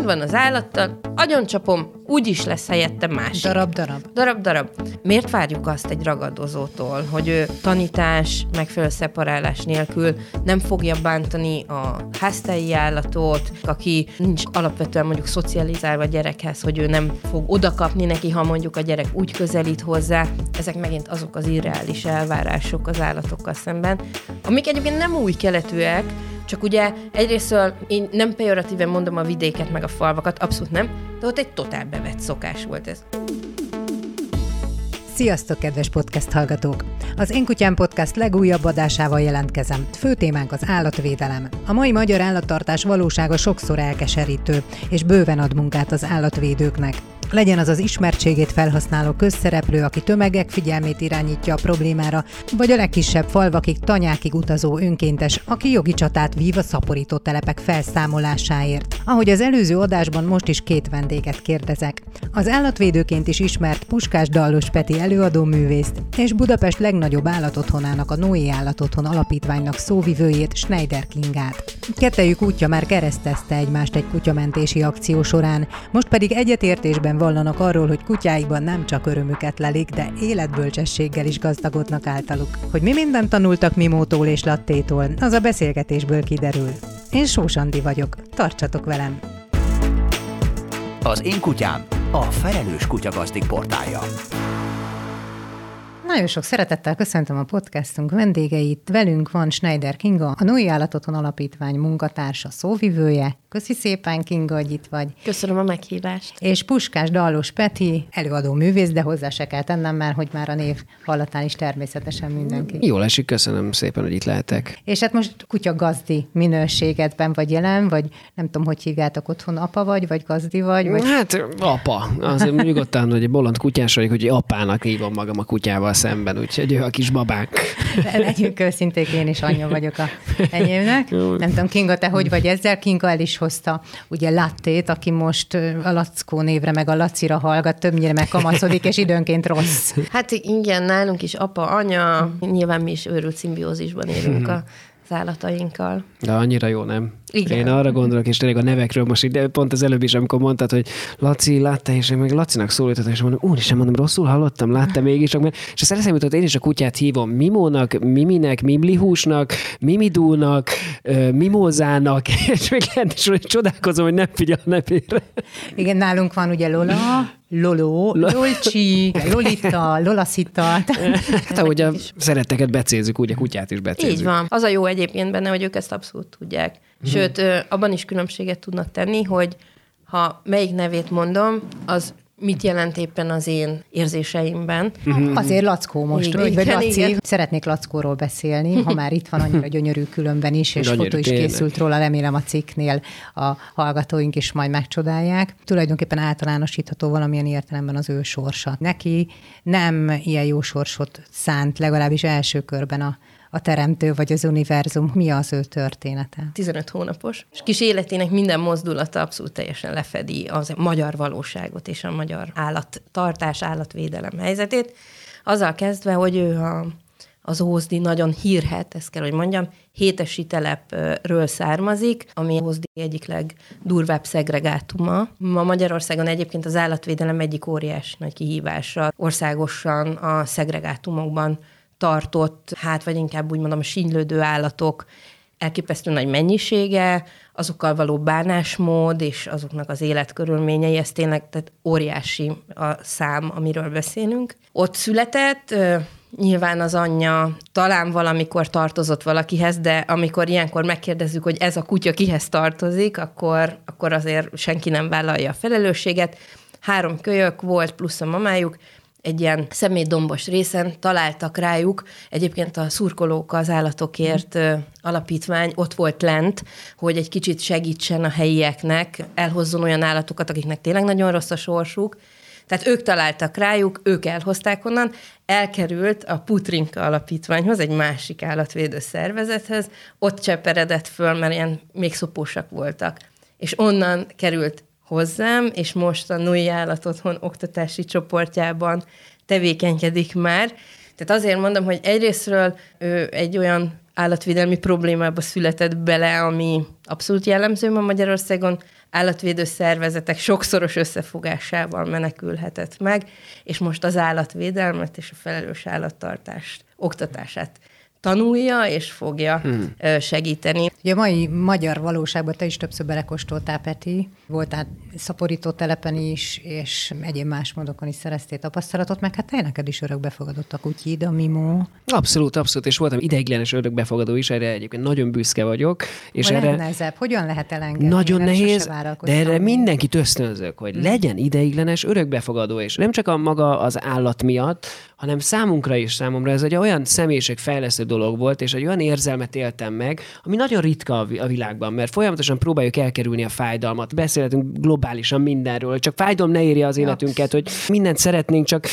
Gond van az állattal, agyoncsapom, úgyis lesz helyette másik. Darab, darab. Darab, darab. Miért várjuk azt egy ragadozótól, hogy ő tanítás, megfelelő szeparálás nélkül nem fogja bántani a háztelyi állatot, aki nincs alapvetően mondjuk szocializálva a gyerekhez, hogy ő nem fog odakapni neki, ha mondjuk a gyerek úgy közelít hozzá. Ezek megint azok az irreális elvárások az állatokkal szemben, amik egyébként nem új keletűek, csak ugye egyrésztől én nem pejoratíven mondom a vidéket meg a falvakat, abszolút nem, de ott egy totál bevett szokás volt ez. Sziasztok, kedves podcast hallgatók! Az Én Kutyám Podcast legújabb adásával jelentkezem. Fő témánk az állatvédelem. A mai magyar állattartás valósága sokszor elkeserítő, és bőven ad munkát az állatvédőknek. Legyen az az ismertségét felhasználó közszereplő, aki tömegek figyelmét irányítja a problémára, vagy a legkisebb falvakig, tanyákig utazó önkéntes, aki jogi csatát vív a szaporító telepek felszámolásáért. Ahogy az előző adásban most is két vendéget kérdezek. Az állatvédőként is ismert Puskás Dallos Peti előadó művészt, és Budapest legnagyobb állatotthonának a Noé Állatotthon alapítványnak szóvivőjét, Schneider Kingát. Kettejük útja már keresztezte egymást egy kutyamentési akció során, most pedig egyetértésben vallanak arról, hogy kutyáikban nem csak örömüket lelik, de életbölcsességgel is gazdagodnak általuk. Hogy mi mindent tanultak Mimótól és Lattétól, az a beszélgetésből kiderül. Én Sós Andi vagyok, tartsatok velem! Az én kutyám a felelős kutyagazdik portálja. Nagyon sok szeretettel köszöntöm a podcastunk vendégeit. Velünk van Schneider Kinga, a Női Állatoton Alapítvány munkatársa, szóvivője. Köszi szépen, Kinga, hogy itt vagy. Köszönöm a meghívást. És Puskás Dallos Peti, előadó művész, de hozzá se kell tennem, mert hogy már a név hallatán is természetesen mindenki. Jól esik, köszönöm szépen, hogy itt lehetek. És hát most kutya gazdi minőségedben vagy jelen, vagy nem tudom, hogy hívjátok otthon, apa vagy, vagy gazdi vagy? vagy... Hát apa, azért nyugodtan, hogy egy bolond kutyás vagyok, hogy apának hívom magam a kutyával szemben, úgyhogy ő a kis babánk. Legyünk őszinték, én is anyja vagyok a enyémnek. Nem tudom, Kinga, te hogy vagy ezzel? Kinga el is hozta ugye Lattét, aki most a Lackó névre meg a Lacira hallgat, többnyire megkamaszodik, és időnként rossz. Hát igen, nálunk is apa, anya, nyilván mi is őrült szimbiózisban élünk a az állatainkkal. De annyira jó, nem? Igen. Én arra gondolok, és tényleg a nevekről most ide, pont az előbb is, amikor mondtad, hogy Laci, látta, és én meg Lacinak szólítottam, és mondom, úristen, mondom, rosszul hallottam, látta mégis, mert, és aztán eszembe jutott, én is a kutyát hívom Mimónak, Miminek, Mimlihúsnak, Mimidúnak, Mimózának, és még lehet is, hogy csodálkozom, hogy nem figyel a nevére. Igen, nálunk van ugye Lola, Lolo, Lolcsi, Lolita, Lolaszita. Hát ahogy a szeretteket becézzük, úgy a kutyát is becézzük. Így van. Az a jó egyébként benne, hogy ők ezt abszolút tudják. Sőt, ö, abban is különbséget tudnak tenni, hogy ha melyik nevét mondom, az mit jelent éppen az én érzéseimben. Azért Lackó most, Igen, vagy, vagy igen, Laci. igen. Szeretnék Lackóról beszélni, ha már itt van annyira gyönyörű különben is, és Gyönyörű, fotó is tényleg. készült róla, remélem a cikknél a hallgatóink is majd megcsodálják. Tulajdonképpen általánosítható valamilyen értelemben az ő sorsa. Neki nem ilyen jó sorsot szánt, legalábbis első körben a, a teremtő vagy az univerzum. Mi az ő története? 15 hónapos, és kis életének minden mozdulata abszolút teljesen lefedi az magyar valóságot és a magyar állattartás, állatvédelem helyzetét. Azzal kezdve, hogy ő a, az Ózdi nagyon hírhet, ezt kell, hogy mondjam, hétesi telepről származik, ami Ózdi egyik legdurvább szegregátuma. Ma Magyarországon egyébként az állatvédelem egyik óriási nagy kihívása. Országosan a szegregátumokban tartott, hát vagy inkább úgy mondom, sínylődő állatok elképesztő nagy mennyisége, azokkal való bánásmód és azoknak az életkörülményei, ez tényleg tehát óriási a szám, amiről beszélünk. Ott született, nyilván az anyja talán valamikor tartozott valakihez, de amikor ilyenkor megkérdezzük, hogy ez a kutya kihez tartozik, akkor, akkor azért senki nem vállalja a felelősséget. Három kölyök volt, plusz a mamájuk, egy ilyen szemétdombos részen találtak rájuk, egyébként a szurkolók az állatokért alapítvány ott volt lent, hogy egy kicsit segítsen a helyieknek, elhozzon olyan állatokat, akiknek tényleg nagyon rossz a sorsuk, tehát ők találtak rájuk, ők elhozták onnan, elkerült a Putrinka alapítványhoz, egy másik állatvédő szervezethez, ott cseperedett föl, mert ilyen még szopósak voltak. És onnan került hozzám, és most a Nui Állat Otthon oktatási csoportjában tevékenykedik már. Tehát azért mondom, hogy egyrésztről ő egy olyan állatvédelmi problémába született bele, ami abszolút jellemző ma Magyarországon, állatvédő szervezetek sokszoros összefogásával menekülhetett meg, és most az állatvédelmet és a felelős állattartást, oktatását tanulja és fogja hmm. segíteni. Ugye a mai magyar valóságban te is többször belekóstoltál, Peti. Voltál szaporító telepen is, és egyéb más módokon is szereztél tapasztalatot, meg hát te neked is örökbefogadott a kutyid, a Mimó. Abszolút, abszolút, és voltam ideiglenes örökbefogadó is, erre egyébként nagyon büszke vagyok. És Van erre nehezebb? Hogyan lehet elengedni? Nagyon Erre nehéz, de erre mindenkit ösztönzök, hogy Hmm. legyen ideiglenes örökbefogadó, és nem csak a maga az állat miatt, hanem számunkra is, számomra ez egy olyan személyiségfejlesztő dolog volt, és egy olyan érzelmet éltem meg, ami nagyon ritka a vi- a világban, mert folyamatosan próbáljuk elkerülni a fájdalmat. Beszélhetünk globálisan mindenről, csak fájdalom ne érje az életünket, hogy mindent szeretnénk, csak,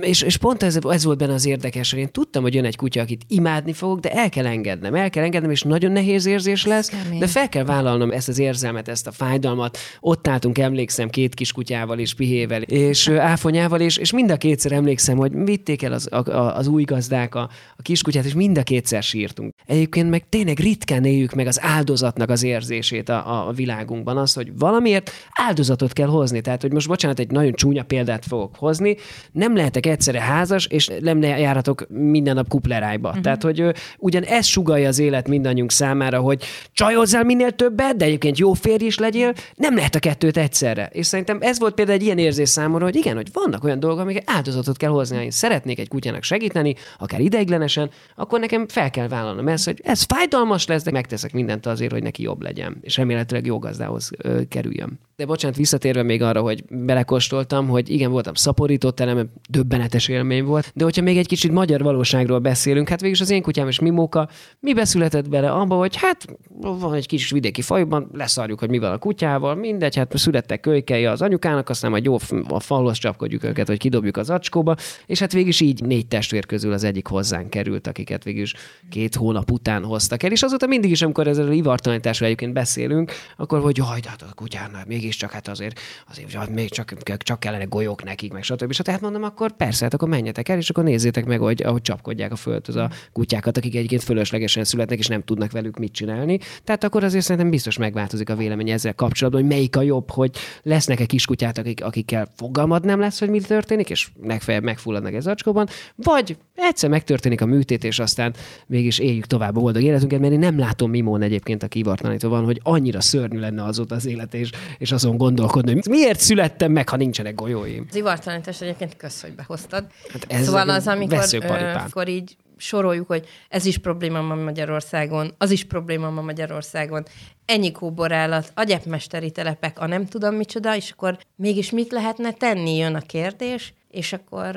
és, és pont ez, ez volt benne az érdekes, hogy én tudtam, hogy jön egy kutya, akit imádni fogok, de el kell engednem, el kell engednem, és nagyon nehéz érzés lesz, kemény. de fel kell vállalnom ezt az érzelmet, ezt a fájdalmat. Ott álltunk, emlékszem, két kis kutyával és pihével, és áfonyával, és, és mind a kétszer emlékszem, hogy vitték el az, a, a, az új gazdák a, a kiskutyát, és mind a kétszer sírtunk. Egyébként meg tényleg ritkán éljük meg az áldozatnak az érzését a, a, világunkban, az, hogy valamiért áldozatot kell hozni. Tehát, hogy most bocsánat, egy nagyon csúnya példát fogok hozni, nem lehetek egyszerre házas, és nem járhatok minden nap kuplerájba. Uh-huh. Tehát, hogy ugyan ez sugalja az élet mindannyiunk számára, hogy csajozzál minél többet, de egyébként jó férj is legyél, nem lehet a kettőt egyszerre. És szerintem ez volt például egy ilyen érzés számomra, hogy igen, hogy vannak olyan dolgok, amik áldozatot kell hozni. Ha én szeretnék egy kutyának segíteni, akár ideiglenesen, akkor nekem fel kell vállalnom ezt, hogy ez fájdalmas lesz, de megteszek mindent azért, hogy neki jobb legyen, és remélhetőleg jó gazdához ö, kerüljön. De bocsánat, visszatérve még arra, hogy belekóstoltam, hogy igen, voltam szaporító telem, döbbenetes élmény volt, de hogyha még egy kicsit magyar valóságról beszélünk, hát végül az én kutyám és Mimóka, mi beszületett bele abba, hogy hát van egy kis vidéki fajban, leszarjuk, hogy mi van a kutyával, mindegy, hát születtek kölykei az anyukának, aztán majd jó a falhoz csapkodjuk őket, hogy kidobjuk az acskóba, és hát végül is így négy testvér közül az egyik hozzánk került, akiket végül is két hónap után hoztak el, és azóta mindig is, amikor ezzel a ivartalanításról egyébként beszélünk, akkor hogy jaj, de hát a kutyának mégiscsak hát azért, azért hát még csak, csak kellene golyók nekik, meg stb. És tehát mondom, akkor persze, hát akkor menjetek el, és akkor nézzétek meg, hogy ahogy csapkodják a földhöz a kutyákat, akik egyébként fölöslegesen születnek, és nem tudnak velük mit csinálni. Tehát akkor azért szerintem biztos megváltozik a vélemény ezzel kapcsolatban, hogy melyik a jobb, hogy lesznek-e kiskutyát, akik, akikkel fogalmad nem lesz, hogy mi történik, és legfeljebb megfulladnak ez acskóban, vagy egyszer megtörténik a műtét, és aztán mégis éljük tovább a boldog életünket, mert én nem látom Mimón egyébként, aki ivartalanítva van, hogy annyira szörnyű lenne azóta az élet, és, és azon gondolkodni, hogy miért születtem meg, ha nincsenek golyóim. Az ivartalanítás egyébként kösz, hogy behoztad. Hát ez szóval az, amikor, amikor így soroljuk, hogy ez is probléma ma Magyarországon, az is probléma ma Magyarországon, ennyi kóborállat, a gyepmesteri telepek, a nem tudom micsoda, és akkor mégis mit lehetne tenni, jön a kérdés, és akkor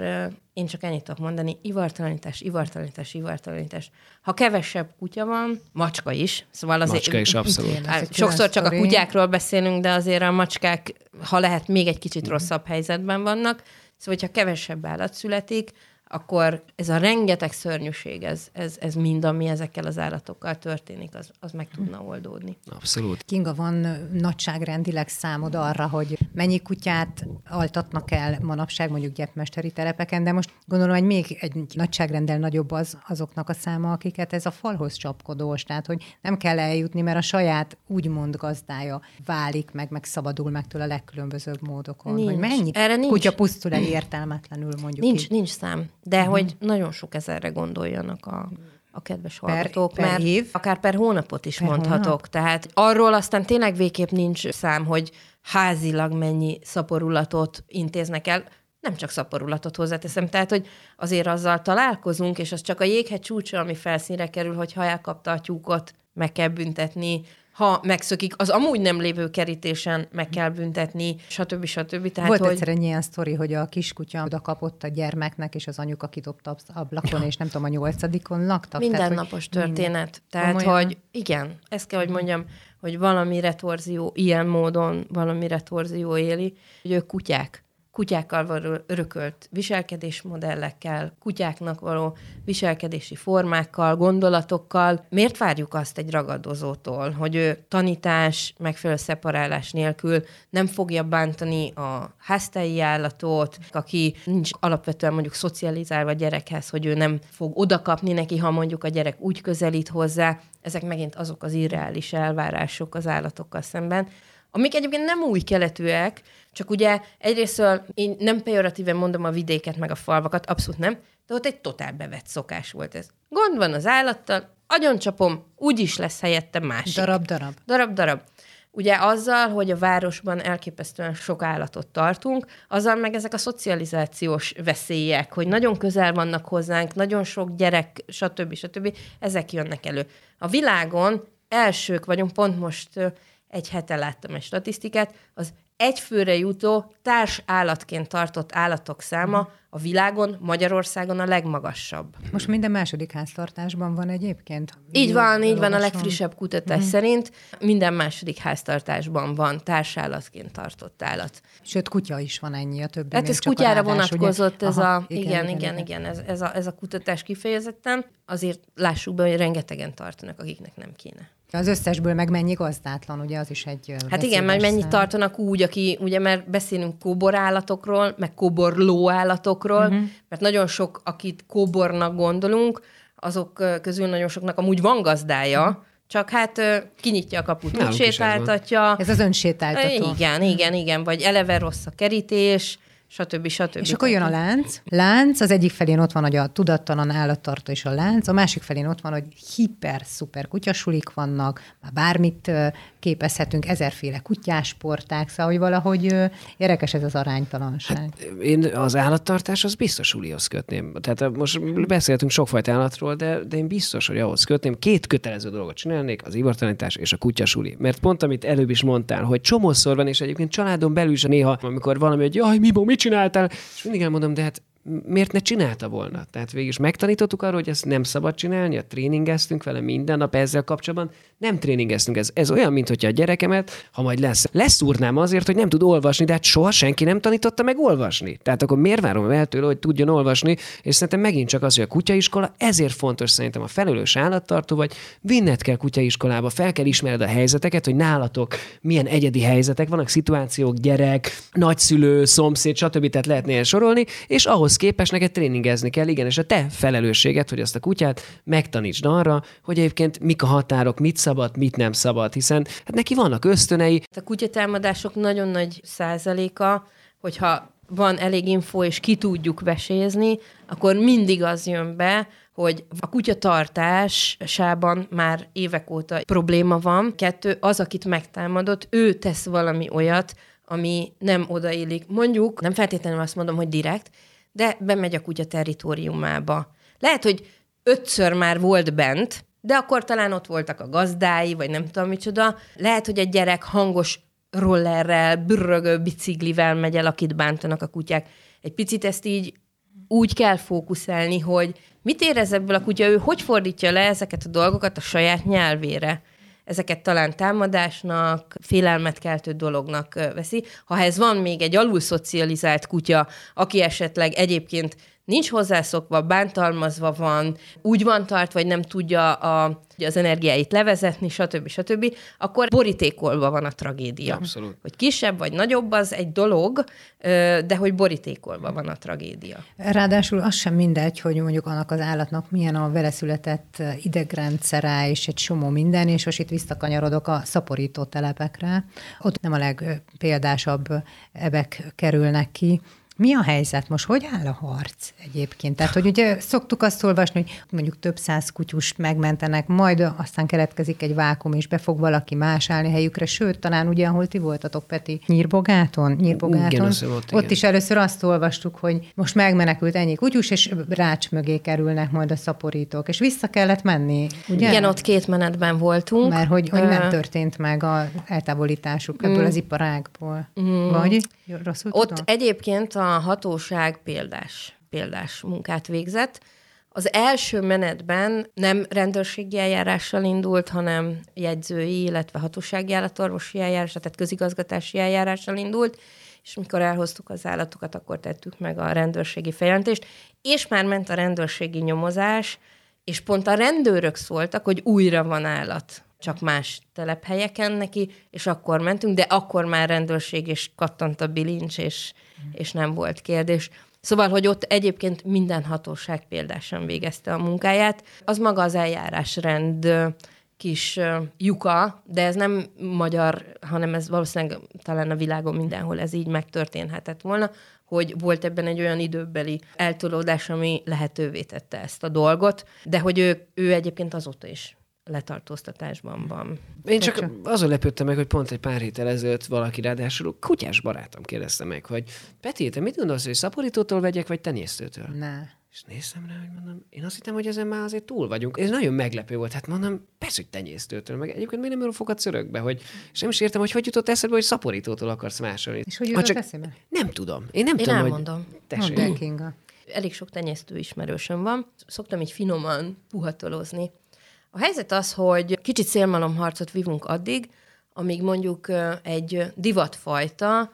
én csak ennyit tudok mondani, ivartalanítás, ivartalanítás, ivartalanítás. Ha kevesebb kutya van, macska is, szóval azért... Macska is, abszolút. Egy Sokszor csak a kutyákról beszélünk, de azért a macskák, ha lehet, még egy kicsit rosszabb helyzetben vannak. Szóval, hogyha kevesebb állat születik, akkor ez a rengeteg szörnyűség, ez, ez, ez mind, ami ezekkel az állatokkal történik, az, az meg tudna oldódni. Abszolút. Kinga, van nagyságrendileg számod arra, hogy mennyi kutyát altatnak el manapság mondjuk gyepmesteri telepeken, de most gondolom, hogy még egy nagyságrendel nagyobb az azoknak a száma, akiket ez a falhoz csapkodós, tehát hogy nem kell eljutni, mert a saját úgymond gazdája válik meg, meg szabadul meg tőle a legkülönbözőbb módokon. Nincs. Hogy mennyi Erre nincs. kutya pusztul el értelmetlenül mondjuk Nincs, így. nincs szám, de uh-huh. hogy nagyon sok ezerre gondoljanak a, a kedves Per- hallgatók, per mert év? akár per hónapot is Per mondhatok. hónap? Tehát arról aztán tényleg végképp nincs szám, hogy házilag mennyi szaporulatot intéznek el, nem csak szaporulatot hozzáteszem, tehát, hogy azért azzal találkozunk, és az csak a jéghegy csúcsa, ami felszínre kerül, hogy ha elkapta a tyúkot, meg kell büntetni, ha megszökik, az amúgy nem lévő kerítésen meg kell büntetni, stb. stb. Tehát, Volt hogy... egyszer egy ilyen sztori, hogy a kiskutya oda kapott a gyermeknek, és az anyuka kidobta az ablakon, és nem tudom, a nyolcadikon laktak. Mindennapos tehát, történet. Minden. Tehát, Komolyan? hogy igen, ezt kell, hogy mondjam, hogy valami retorzió, ilyen módon valami retorzió éli, hogy ők kutyák kutyákkal való örökölt viselkedésmodellekkel, kutyáknak való viselkedési formákkal, gondolatokkal. Miért várjuk azt egy ragadozótól, hogy ő tanítás, megfelelő szeparálás nélkül nem fogja bántani a háztelyi állatot, aki nincs alapvetően mondjuk szocializálva a gyerekhez, hogy ő nem fog odakapni neki, ha mondjuk a gyerek úgy közelít hozzá. Ezek megint azok az irreális elvárások az állatokkal szemben, amik egyébként nem új keletűek, csak ugye egyrésztől én nem pejoratíven mondom a vidéket meg a falvakat, abszolút nem, de ott egy totál bevett szokás volt ez. Gond van az állattal, agyoncsapom, úgyis lesz helyette másik. Darab, darab. Darab, darab. Ugye azzal, hogy a városban elképesztően sok állatot tartunk, azzal meg ezek a szocializációs veszélyek, hogy nagyon közel vannak hozzánk, nagyon sok gyerek, stb. stb. ezek jönnek elő. A világon elsők vagyunk, pont most egy hete láttam egy statisztikát, az egyfőre jutó társ állatként tartott állatok száma a világon, Magyarországon a legmagasabb. Most minden második háztartásban van egyébként? Így van, így van a legfrissebb kutatás mm. szerint. Minden második háztartásban van társállatként tartott állat. Sőt, kutya is van ennyi, a többi. Hát ez kutyára adás, vonatkozott ugye? ez Aha, a, igen, igen, igen, igen, igen ez, ez, a, ez a kutatás kifejezetten. Azért lássuk be, hogy rengetegen tartanak, akiknek nem kéne. Az összesből meg mennyi gazdátlan, ugye az is egy Hát igen, meg mennyit tartanak úgy, aki, ugye mert beszélünk kóborállatokról, meg kóborló állatokról, uh-huh. mert nagyon sok, akit kóbornak gondolunk, azok közül nagyon soknak amúgy van gazdája, uh-huh. Csak hát kinyitja a kaput, úgy sétáltatja. Ez az önsétáltató. Igen, igen, igen, vagy eleve rossz a kerítés, stb. stb. És akkor jön a lánc. Lánc, az egyik felén ott van, hogy a tudattalan állattartó és a lánc, a másik felén ott van, hogy hiper-szuper kutyasulik vannak, már bármit képezhetünk, ezerféle kutyásporták, szóval hogy valahogy érdekes ez az aránytalanság. Hát, én az állattartás az biztos sulihoz kötném. Tehát most beszéltünk sokfajta állatról, de, de én biztos, hogy ahhoz kötném. Két kötelező dolgot csinálnék, az ivartalanítás és a kutyasuli. Mert pont amit előbb is mondtál, hogy csomószor van, és egyébként családon belül is néha, amikor valami, hogy jaj, mi, mi csináltál? És mindig elmondom, de hát miért ne csinálta volna? Tehát végig is megtanítottuk arra, hogy ezt nem szabad csinálni, a tréningeztünk vele minden nap ezzel kapcsolatban, nem tréningeztünk. Ez, ez olyan, mint hogyha a gyerekemet, ha majd lesz, leszúrnám azért, hogy nem tud olvasni, de hát soha senki nem tanította meg olvasni. Tehát akkor miért várom el tőle, hogy tudjon olvasni? És szerintem megint csak az, hogy a kutyaiskola, ezért fontos szerintem a felelős állattartó vagy, vinned kell kutyaiskolába, fel kell ismered a helyzeteket, hogy nálatok milyen egyedi helyzetek vannak, szituációk, gyerek, nagyszülő, szomszéd, stb. Tehát lehetne sorolni, és ahhoz képest neked tréningezni kell, igen, és a te felelősséget, hogy azt a kutyát megtanítsd arra, hogy egyébként mik a határok, mit szabad, mit nem szabad, hiszen hát neki vannak ösztönei. A kutyatámadások nagyon nagy százaléka, hogyha van elég info, és ki tudjuk vesézni, akkor mindig az jön be, hogy a kutyatartásában már évek óta probléma van. Kettő, az, akit megtámadott, ő tesz valami olyat, ami nem odaillik. Mondjuk, nem feltétlenül azt mondom, hogy direkt, de bemegy a kutya territóriumába. Lehet, hogy ötször már volt bent, de akkor talán ott voltak a gazdái, vagy nem tudom micsoda. Lehet, hogy egy gyerek hangos rollerrel, bürrögő biciklivel megy el, akit bántanak a kutyák. Egy picit ezt így úgy kell fókuszálni, hogy mit érez ebből a kutya, ő hogy fordítja le ezeket a dolgokat a saját nyelvére ezeket talán támadásnak, félelmet keltő dolognak veszi. Ha ez van még egy alulszocializált kutya, aki esetleg egyébként nincs hozzászokva, bántalmazva van, úgy van tart, vagy nem tudja a, az energiáit levezetni, stb. stb., akkor borítékolva van a tragédia. Abszolút. Hogy kisebb vagy nagyobb, az egy dolog, de hogy borítékolva van a tragédia. Ráadásul az sem mindegy, hogy mondjuk annak az állatnak milyen a vele született idegrendszere, és egy csomó minden, és most itt visszakanyarodok a szaporító telepekre. Ott nem a legpéldásabb ebek kerülnek ki, Mi a helyzet most? Hogy áll a harc egyébként? Tehát, hogy ugye szoktuk azt olvasni, hogy mondjuk több száz kutyust megmentenek, majd aztán keletkezik egy vákum, és be fog valaki más állni helyükre, sőt, talán ugye, ahol ti voltatok, Peti, Nyírbogáton? Nyírbogáton. Igen, ott, ott igen. is először azt olvastuk, hogy most megmenekült ennyi kutyus, és rács mögé kerülnek majd a szaporítók, és vissza kellett menni, ugye? Igen, ott két menetben voltunk. Mert hogy, hogy nem történt meg a eltávolításuk ebből az iparágból. Vagy? Jó, Rosszul Ott tudom? egyébként a hatóság példás, példás munkát végzett. Az első menetben nem rendőrségi eljárással indult, hanem jegyzői, illetve hatósági állatorvosi eljárás, tehát közigazgatási eljárással indult, és mikor elhoztuk az állatokat, akkor tettük meg a rendőrségi feljelentést, és már ment a rendőrségi nyomozás, és pont a rendőrök szóltak, hogy újra van állat, csak más telephelyeken neki, és akkor mentünk, de akkor már rendőrség, és kattant a bilincs, és, és nem volt kérdés. Szóval, hogy ott egyébként minden hatóság példásan végezte a munkáját. Az maga az eljárásrend kis lyuka, de ez nem magyar, hanem ez valószínűleg talán a világon mindenhol ez így megtörténhetett volna, hogy volt ebben egy olyan időbeli eltolódás, ami lehetővé tette ezt a dolgot, de hogy ő, ő egyébként azóta is letartóztatásban van. Én csak azon lepődtem meg, hogy pont egy pár héttel ezelőtt valaki ráadásul kutyás barátom kérdezte meg, hogy Peti, te mit gondolsz, hogy szaporítótól vegyek, vagy tenyésztőtől? Ne. És néztem rá, hogy mondom, én azt hittem, hogy ezen már azért túl vagyunk. Ez nagyon meglepő volt. Hát mondom, persze, hogy tenyésztőtől, meg egyébként még nem fogad szörökbe, hogy és nem is értem, hogy hogy jutott eszedbe, hogy szaporítótól akarsz másolni. És hogy jutott eszébe? Nem tudom. Én nem Én tudom, elmondom. hogy... Tessék. Elég sok tenyésztő ismerősöm van. Szoktam így finoman puhatolozni. A helyzet az, hogy kicsit szélmalomharcot vívunk addig, amíg mondjuk egy divatfajta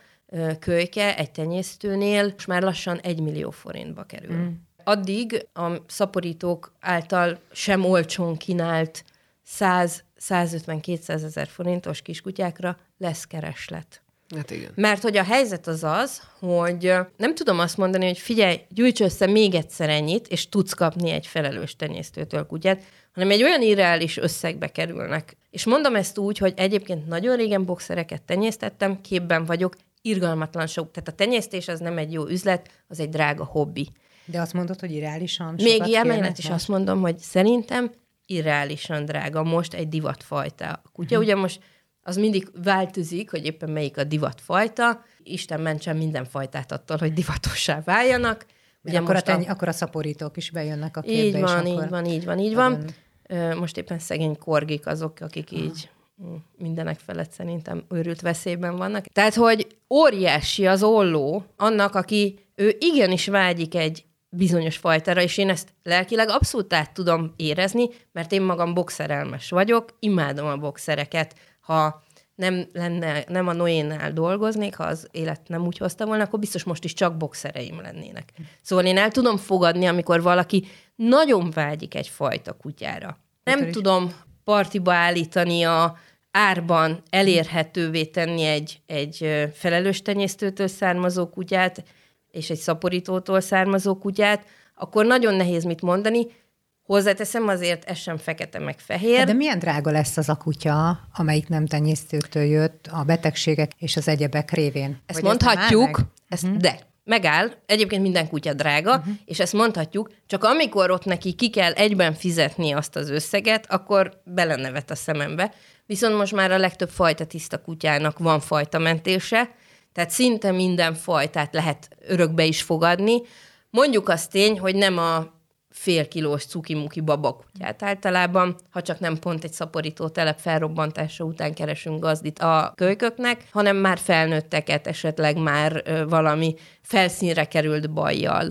kölyke egy tenyésztőnél most már lassan egy millió forintba kerül. Mm. Addig a szaporítók által sem olcsón kínált 100-150-200 ezer forintos kiskutyákra lesz kereslet. Hát igen. Mert hogy a helyzet az az, hogy nem tudom azt mondani, hogy figyelj, gyűjts össze még egyszer ennyit, és tudsz kapni egy felelős tenyésztőtől kutyát, hanem egy olyan irreális összegbe kerülnek. És mondom ezt úgy, hogy egyébként nagyon régen boxereket tenyésztettem, képben vagyok, irgalmatlan sok. Tehát a tenyésztés az nem egy jó üzlet, az egy drága hobbi. De azt mondod, hogy irreálisan Még ilyen mellett is azt mondom, hogy szerintem irreálisan drága most egy divatfajta a kutya. Mhm. Ugye most az mindig változik, hogy éppen melyik a divatfajta. Isten mentsen minden fajtát attól, hogy divatossá váljanak. Ugye akkor, a teny- akkor a szaporítók is bejönnek a képbe, így van, így van, így van, így van. Most éppen szegény korgik azok, akik így mm, mindenek felett szerintem őrült veszélyben vannak. Tehát, hogy óriási az olló annak, aki ő igenis vágyik egy bizonyos fajtára, és én ezt lelkileg abszolút át tudom érezni, mert én magam boxerelmes vagyok, imádom a boxereket. Ha nem, lenne, nem a Noénál dolgoznék, ha az élet nem úgy hozta volna, akkor biztos most is csak boxereim lennének. Szóval én el tudom fogadni, amikor valaki nagyon vágyik egy fajta kutyára. Nem is? tudom partiba állítani a árban elérhetővé tenni egy, egy felelős tenyésztőtől származó kutyát, és egy szaporítótól származó kutyát, akkor nagyon nehéz mit mondani. Hozzáteszem azért, ez sem fekete meg fehér. Hát de milyen drága lesz az a kutya, amelyik nem tenyésztőktől jött a betegségek és az egyebek révén? Ezt Vagy mondhatjuk? Mhm. ezt, uh-huh. de megáll, egyébként minden kutya drága, uh-huh. és ezt mondhatjuk, csak amikor ott neki ki kell egyben fizetni azt az összeget, akkor belenevet a szemembe. Viszont most már a legtöbb fajta tiszta kutyának van fajta mentése, tehát szinte minden fajtát lehet örökbe is fogadni. Mondjuk azt tény, hogy nem a fél kilós cukimuki babakutyát. Általában, ha csak nem pont egy szaporító telep felrobbantása után keresünk gazdit a kölyköknek, hanem már felnőtteket, esetleg már valami felszínre került bajjal.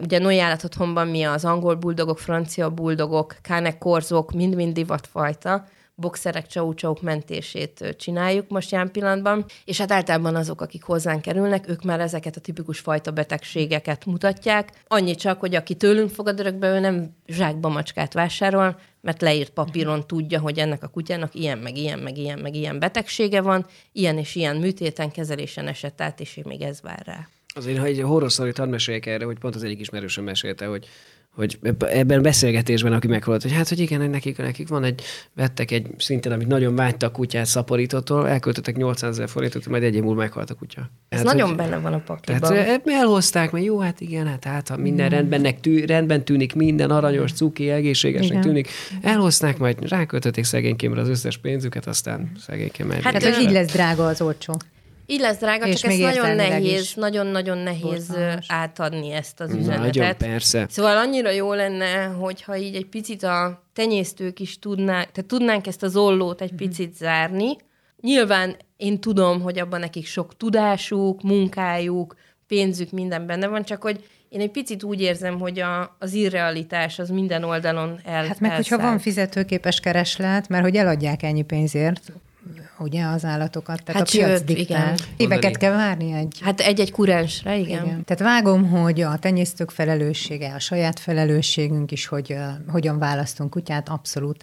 Ugye Noé állatotthonban mi az angol buldogok, francia buldogok, kánek korzók, mind-mind divatfajta, boxerek, csau mentését csináljuk most jelen pillanatban, és hát általában azok, akik hozzánk kerülnek, ők már ezeket a tipikus fajta betegségeket mutatják. Annyi csak, hogy aki tőlünk fogad örökbe, ő nem zsákba macskát vásárol, mert leírt papíron tudja, hogy ennek a kutyának ilyen, meg ilyen, meg ilyen, meg ilyen betegsége van, ilyen és ilyen műtéten, kezelésen esett át, és még ez vár rá. Azért, ha egy horror sztorit hadd meséljek erre, hogy pont az egyik ismerősöm mesélte, hogy hogy ebben a beszélgetésben, aki meghallott, hogy hát, hogy igen, nekik, nekik van egy, vettek egy szintén, amit nagyon vágytak kutyát szaporítottól, elköltöttek 800 ezer forintot, majd egy év múlva meghalt a kutya. Ez hát, nagyon hogy, benne van a pakliban. tehát elhozták, mert jó, hát igen, hát, hát ha minden mm. rendben, tű, rendben tűnik, minden aranyos, cuki, egészségesnek igen. tűnik, elhozták, majd ráköltötték szegénykémre az összes pénzüket, aztán szegénykém Hát, hát hogy így lesz drága az olcsó. Így lesz drága, és csak ez nagyon nehéz, nagyon-nagyon nehéz Borzalmas. átadni ezt az üzenetet. Nagyon, persze. Szóval annyira jó lenne, hogyha így egy picit a tenyésztők is tudnák, tehát tudnánk ezt az ollót egy picit zárni. Nyilván én tudom, hogy abban nekik sok tudásuk, munkájuk, pénzük, minden benne van, csak hogy én egy picit úgy érzem, hogy a, az irrealitás az minden oldalon el Hát meg, elszáll. hogyha van fizetőképes kereslet, mert hogy eladják ennyi pénzért, ugye az állatokat, tehát hát a piac jött, Igen. Éveket kell várni egy... Hát egy-egy kurensre, igen. igen. Tehát vágom, hogy a tenyésztők felelőssége, a saját felelősségünk is, hogy uh, hogyan választunk kutyát, abszolút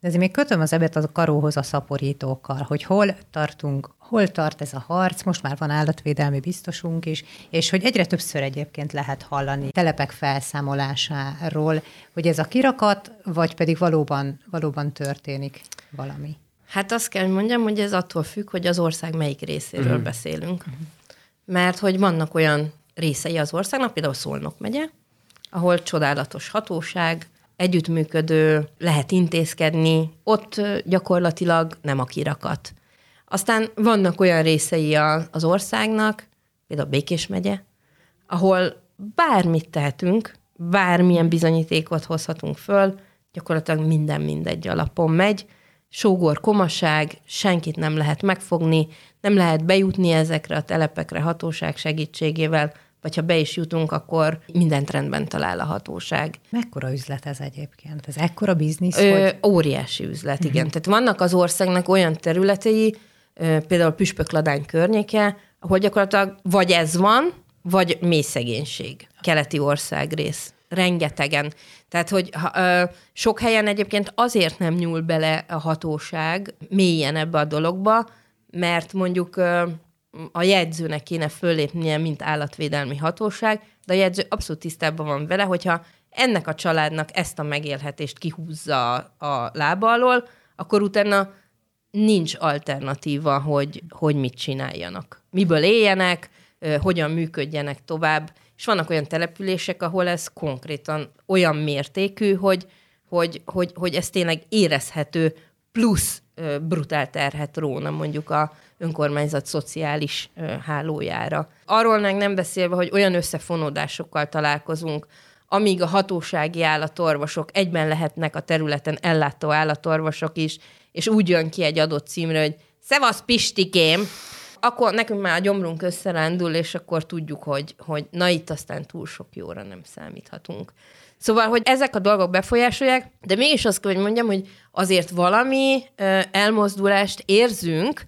de azért még kötöm az ebet a karóhoz a szaporítókkal, hogy hol tartunk, hol tart ez a harc, most már van állatvédelmi biztosunk is, és hogy egyre többször egyébként lehet hallani telepek felszámolásáról, hogy ez a kirakat, vagy pedig valóban, valóban történik valami. Hát azt kell, hogy mondjam, hogy ez attól függ, hogy az ország melyik részéről uh-huh. beszélünk. Uh-huh. Mert hogy vannak olyan részei az országnak, például Szolnok megye, ahol csodálatos hatóság, együttműködő, lehet intézkedni, ott gyakorlatilag nem a kirakat. Aztán vannak olyan részei az országnak, például Békés megye, ahol bármit tehetünk, bármilyen bizonyítékot hozhatunk föl, gyakorlatilag minden mindegy alapon megy, sógor komaság, senkit nem lehet megfogni, nem lehet bejutni ezekre a telepekre hatóság segítségével, vagy ha be is jutunk, akkor mindent rendben talál a hatóság. Mekkora üzlet ez egyébként? Ez ekkora biznisz? Ö, hogy... Óriási üzlet, igen. Uh-huh. Tehát vannak az országnak olyan területei, például Püspökladány környéke, ahol gyakorlatilag vagy ez van, vagy mély szegénység. Keleti országrész rengetegen. Tehát, hogy ö, sok helyen egyébként azért nem nyúl bele a hatóság mélyen ebbe a dologba, mert mondjuk ö, a jegyzőnek kéne föllépnie, mint állatvédelmi hatóság, de a jegyző abszolút tisztában van vele, hogyha ennek a családnak ezt a megélhetést kihúzza a lába alól, akkor utána nincs alternatíva, hogy, hogy mit csináljanak. Miből éljenek, hogyan működjenek tovább, és vannak olyan települések, ahol ez konkrétan olyan mértékű, hogy, hogy, hogy, hogy ez tényleg érezhető plusz brutál terhet róna mondjuk a önkormányzat szociális hálójára. Arról meg nem beszélve, hogy olyan összefonódásokkal találkozunk, amíg a hatósági állatorvosok egyben lehetnek a területen ellátó állatorvosok is, és úgy jön ki egy adott címre, hogy Szevasz Pistikém, akkor nekünk már a gyomrunk összerándul, és akkor tudjuk, hogy, hogy na itt aztán túl sok jóra nem számíthatunk. Szóval, hogy ezek a dolgok befolyásolják, de mégis azt kell, hogy mondjam, hogy azért valami elmozdulást érzünk,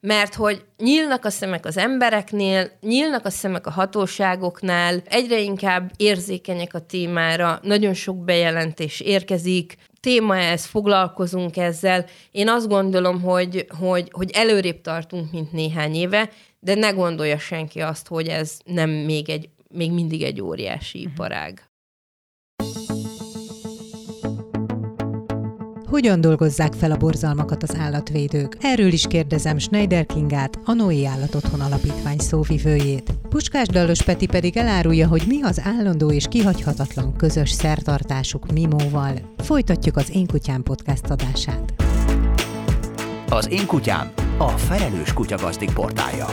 mert hogy nyílnak a szemek az embereknél, nyílnak a szemek a hatóságoknál, egyre inkább érzékenyek a témára, nagyon sok bejelentés érkezik, téma ez, foglalkozunk ezzel. Én azt gondolom, hogy, hogy, hogy előrébb tartunk, mint néhány éve, de ne gondolja senki azt, hogy ez nem még, egy, még mindig egy óriási uh-huh. iparág. Hogyan dolgozzák fel a borzalmakat az állatvédők? Erről is kérdezem Schneider Kingát, a Noé Állatotthon Alapítvány szóvivőjét. Puskás Dallos Peti pedig elárulja, hogy mi az állandó és kihagyhatatlan közös szertartásuk Mimóval. Folytatjuk az Én Kutyám podcast adását. Az Én Kutyám, a felelős kutyagazdik portálja.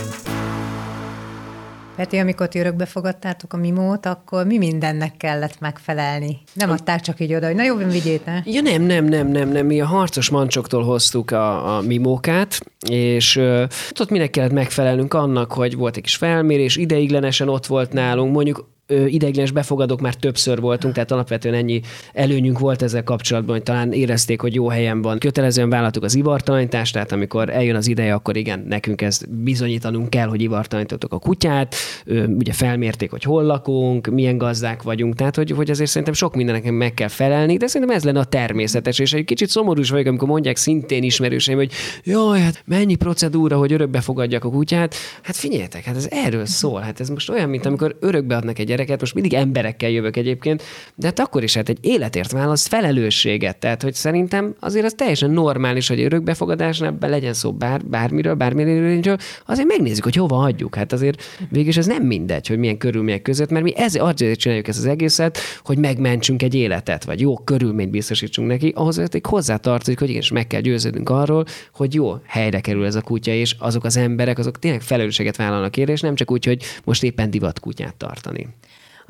Peti, amikor ti örökbe fogadtátok a mimót, akkor mi mindennek kellett megfelelni? Nem adták csak így oda, hogy na jó, vigyéte. Ja nem, nem, nem, nem, nem. Mi a harcos mancsoktól hoztuk a, a mimókát, és uh, ott minek kellett megfelelnünk annak, hogy volt egy kis felmérés, ideiglenesen ott volt nálunk, mondjuk ideiglenes befogadók már többször voltunk, tehát alapvetően ennyi előnyünk volt ezzel kapcsolatban, hogy talán érezték, hogy jó helyen van. Kötelezően vállaltuk az ivartalanítást, tehát amikor eljön az ideje, akkor igen, nekünk ezt bizonyítanunk kell, hogy ivartalanítottuk a kutyát, ugye felmérték, hogy hol lakunk, milyen gazdák vagyunk, tehát hogy, hogy azért szerintem sok mindennek meg kell felelni, de szerintem ez lenne a természetes, és egy kicsit szomorús vagyok, amikor mondják szintén ismerőseim, hogy jaj, hát mennyi procedúra, hogy örökbe fogadjak a kutyát. Hát figyeljetek, hát ez erről szól. Hát ez most olyan, mint amikor örökbe adnak egy gyereket, most mindig emberekkel jövök egyébként, de hát akkor is hát egy életért válasz felelősséget. Tehát, hogy szerintem azért az teljesen normális, hogy örökbefogadásnál be legyen szó bár, bármiről, bármiről, azért megnézzük, hogy hova hagyjuk. Hát azért végül ez nem mindegy, hogy milyen körülmények között, mert mi ezért azért csináljuk ezt az egészet, hogy megmentsünk egy életet, vagy jó körülményt biztosítsunk neki, ahhoz hogy hozzátartozik, hogy igenis meg kell győződnünk arról, hogy jó helyre kerül ez a kutya, és azok az emberek, azok tényleg felelősséget vállalnak érte, és nem csak úgy, hogy most éppen divat kutyát tartani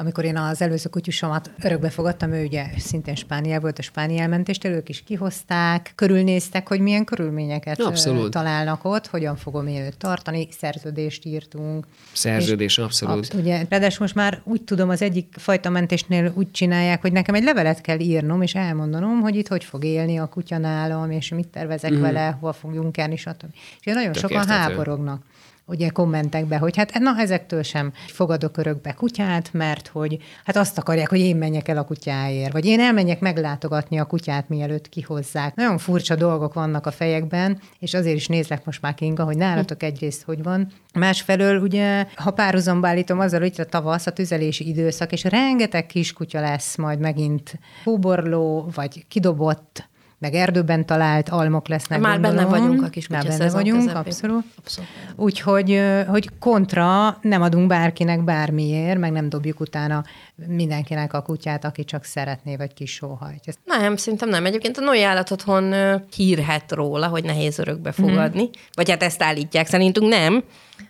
amikor én az előző kutyusomat örökbe fogadtam, ő ugye szintén Spániából volt, a Spáni elmentést, ők is kihozták, körülnéztek, hogy milyen körülményeket abszolút. találnak ott, hogyan fogom én őt tartani, szerződést írtunk. Szerződés, abszolút. Ab, ugye, ráadásul most már úgy tudom, az egyik fajta mentésnél úgy csinálják, hogy nekem egy levelet kell írnom, és elmondanom, hogy itt hogy fog élni a kutya nálam, és mit tervezek mm. vele, hova fogjunk és stb. És nagyon Tök sokan értető. háborognak ugye kommentekbe, hogy hát na ezektől sem fogadok örökbe kutyát, mert hogy hát azt akarják, hogy én menjek el a kutyáért, vagy én elmenjek meglátogatni a kutyát, mielőtt kihozzák. Nagyon furcsa dolgok vannak a fejekben, és azért is nézlek most már Kinga, hogy nálatok egyrészt hogy van. Másfelől ugye, ha párhuzamba állítom azzal, hogy a tavasz, a tüzelési időszak, és rengeteg kiskutya lesz majd megint hóborló, vagy kidobott meg erdőben talált almok lesznek. Már gondolom. benne vagyunk a kis Már benne vagyunk, közepén. abszolút. abszolút. Úgyhogy hogy kontra nem adunk bárkinek bármiért, meg nem dobjuk utána mindenkinek a kutyát, aki csak szeretné, vagy kis sóhajt. Nem, szerintem nem. Egyébként a Noi állat otthon hírhet róla, hogy nehéz örökbe fogadni. Mm. Vagy hát ezt állítják. Szerintünk nem